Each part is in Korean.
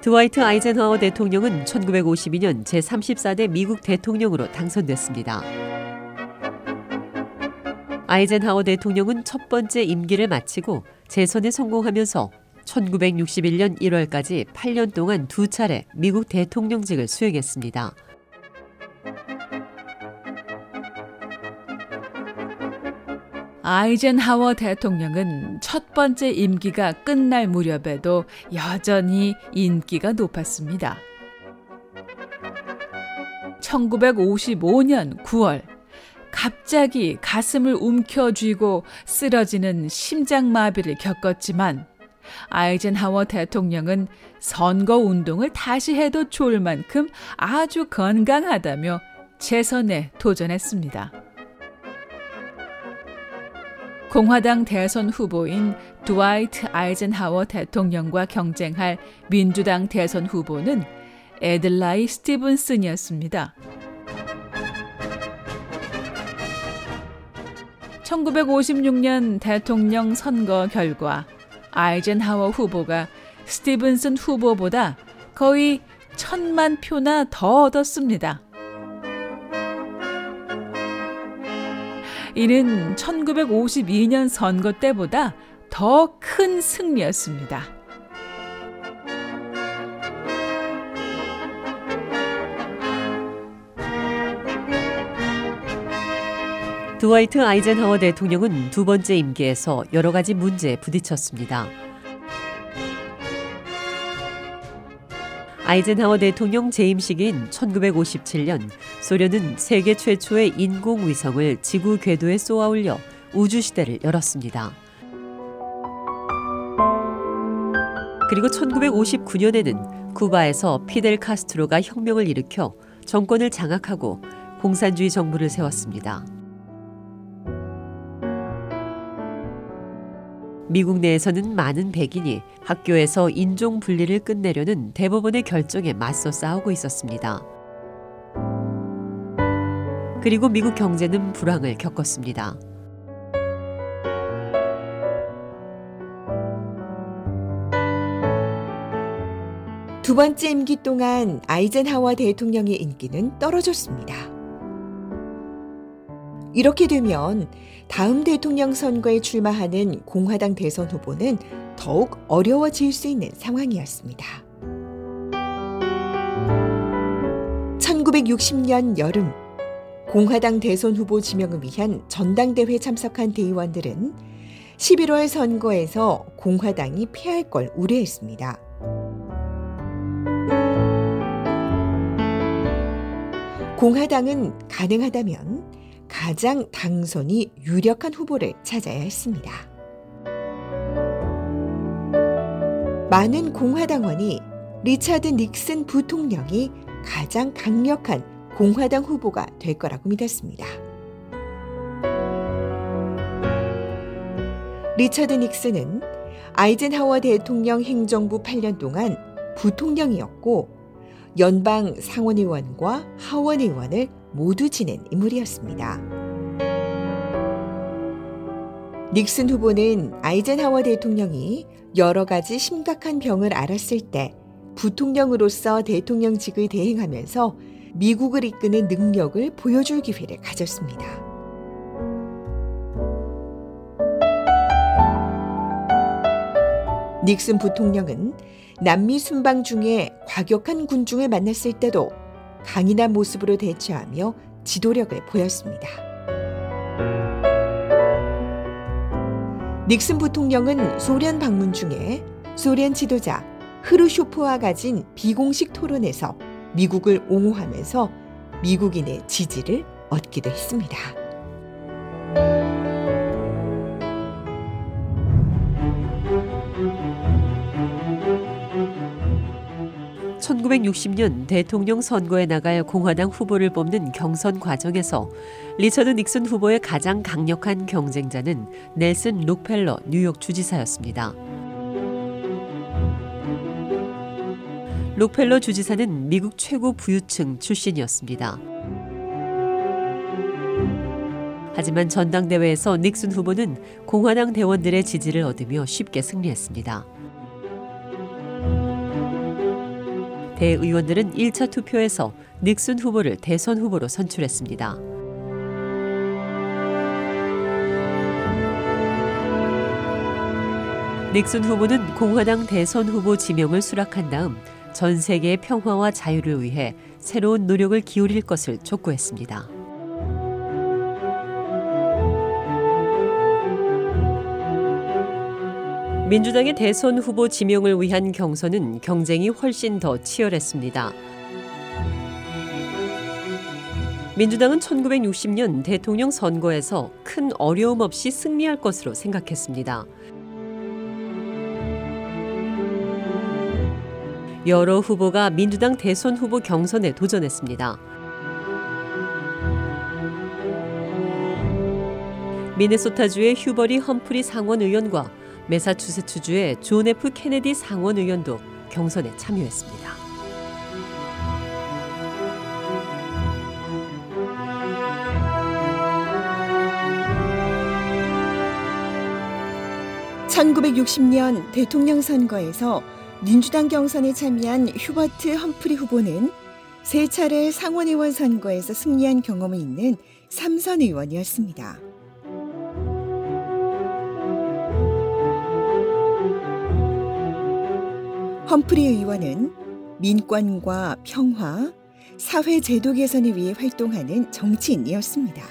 드와이트 아이젠하워 대통령은 1952년 제34대 미국 대통령으로 당선됐습니다. 아이젠하워 대통령은 첫 번째 임기를 마치고 재선에 성공하면서 1961년 1월까지 8년 동안 두 차례 미국 대통령직을 수행했습니다. 아이젠하워 대통령은 첫 번째 임기가 끝날 무렵에도 여전히 인기가 높았습니다. 1955년 9월 갑자기 가슴을 움켜쥐고 쓰러지는 심장마비를 겪었지만 아이젠하워 대통령은 선거 운동을 다시 해도 좋을 만큼 아주 건강하다며 재선에 도전했습니다. 공화당 대선 후보인 드와이트 아이젠하워 대통령과 경쟁할 민주당 대선 후보는 에들라이 스티븐슨이었습니다. 1956년 대통령 선거 결과 아이젠하워 후보가 스티븐슨 후보보다 거의 천만 표나 더 얻었습니다. 이는 1952년 선거 때보다 더 큰 승리였습니다. 드와이트 아이젠하워 대통령은 두 번째 임기에서 여러 가지 문제에 부딪혔습니다. 아이젠하워 대통령 재임 시기인 1957년 소련은 세계 최초의 인공위성을 지구 궤도에 쏘아 올려 우주 시대를 열었습니다. 그리고 1959년에는 쿠바에서 피델 카스트로가 혁명을 일으켜 정권을 장악하고 공산주의 정부를 세웠습니다. 미국 내에서는 많은 백인이 학교에서 인종 분리를 끝내려는 대법원의 결정에 맞서 싸우고 있었습니다. 그리고 미국 경제는 불황을 겪었습니다. 두 번째 임기 동안 아이젠하워 대통령의 인기는 떨어졌습니다. 이렇게 되면 다음 대통령 선거에 출마하는 공화당 대선 후보는 더욱 어려워질 수 있는 상황이었습니다. 1960년 여름 공화당 대선 후보 지명을 위한 전당대회 참석한 대의원들은 11월 선거에서 공화당이 패할 걸 우려했습니다. 공화당은 가능하다면 가장 당선이 유력한 후보를 찾아야 했습니다. 많은 공화당원이 리차드 닉슨 부통령이 가장 강력한 공화당 후보가 될 거라고 믿었습니다. 리차드 닉슨은 아이젠하워 대통령 행정부 8년 동안 부통령이었고 연방 상원의원과 하원의원을 모두 지낸 인물이었습니다. 닉슨 후보는 아이젠하워 대통령이 여러 가지 심각한 병을 앓았을 때 부통령으로서 대통령직을 대행하면서 미국을 이끄는 능력을 보여줄 기회를 가졌습니다. 닉슨 부통령은 남미 순방 중에 과격한 군중을 만났을 때도 강인한 모습으로 대처하며 지도력을 보였습니다. 닉슨 부통령은 소련 방문 중에 소련 지도자 흐르쇼프와 가진 비공식 토론에서 미국을 옹호하면서 미국인의 지지를 얻기도 했습니다. 1960년 대통령 선거에 나갈 공화당 후보를 뽑는 경선 과정에서 리처드 닉슨 후보의 가장 강력한 경쟁자는 넬슨 록펠러 뉴욕 주지사였습니다. 록펠러 주지사는 미국 최고 부유층 출신이었습니다. 하지만 전당대회에서 닉슨 후보는 공화당 대원들의 지지를 얻으며 쉽게 승리했습니다. 대의원들은 1차 투표에서 닉슨 후보를 대선 후보로 선출했습니다. 닉슨 후보는 공화당 대선 후보 지명을 수락한 다음 전 세계의 평화와 자유를 위해 새로운 노력을 기울일 것을 촉구했습니다. 민주당의 대선 후보 지명을 위한 경선은 경쟁이 훨씬 더 치열했습니다. 민주당은 1960년 대통령 선거에서 큰 어려움 없이 승리할 것으로 생각했습니다. 여러 후보가 민주당 대선 후보 경선에 도전했습니다. 미네소타주의 휴버트 험프리 상원 의원과 메사추세츠주의 존 F 케네디 상원 의원도 경선에 참여했습니다. (1960년) 대통령 선거에서 민주당 경선에 참여한 휴버트 험프리 후보는 세 차례 상원의원 선거에서 승리한 경험이 있는 삼선 의원이었습니다. 험프리 의원은 민권과 평화, 사회 제도 개선을 위해 활동하는 정치인이었습니다.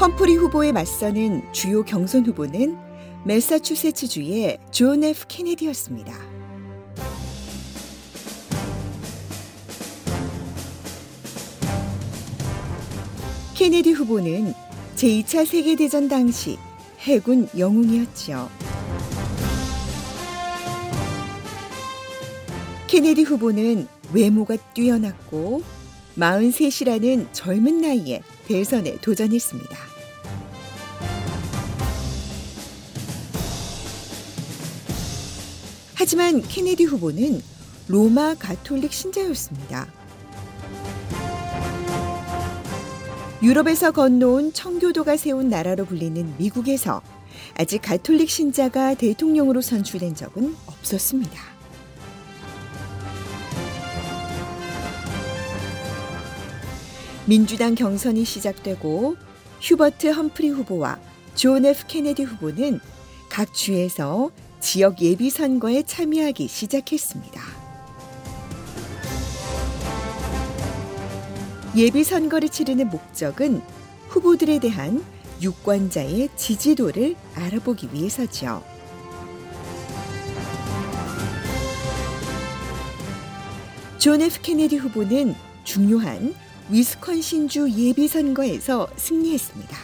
험프리 후보에 맞서는 주요 경선 후보는 매사추세츠주의 존 F 케네디였습니다. 케네디 후보는 제2차 세계대전 당시 해군 영웅이었지요. 케네디 후보는 외모가 뛰어났고 43이라는 젊은 나이에 대선에 도전했습니다. 하지만 케네디 후보는 로마 가톨릭 신자였습니다. 유럽에서 건너온 청교도가 세운 나라로 불리는 미국에서 아직 가톨릭 신자가 대통령으로 선출된 적은 없었습니다. 민주당 경선이 시작되고 휴버트 험프리 후보와 존 F 케네디 후보는 각 주에서 지역 예비 선거에 참여하기 시작했습니다. 예비 선거를 치르는 목적은 후보들에 대한 유권자의 지지도를 알아보기 위해서죠. 존 F 케네디 후보는 중요한 위스콘신주 예비 선거에서 승리했습니다.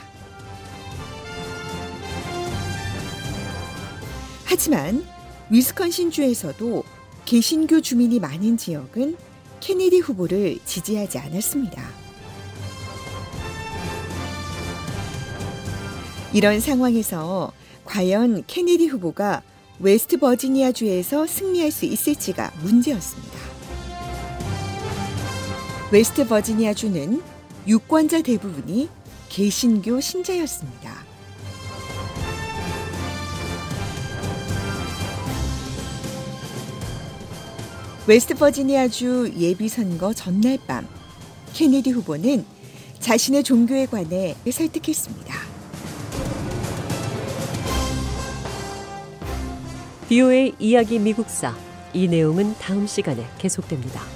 하지만 위스콘신주에서도 개신교 주민이 많은 지역은 케네디 후보를 지지하지 않았습니다. 이런 상황에서 과연 케네디 후보가 웨스트 버지니아 주에서 승리할 수 있을지가 문제였습니다. 웨스트 버지니아 주는 유권자 대부분이 개신교 신자였습니다. 웨스트 버지니아주 예비선거 전날 밤 케네디 후보는 자신의 종교에 관해 설득했습니다. 비오의 이야기 미국사 이 내용은 다음 시간에 계속됩니다.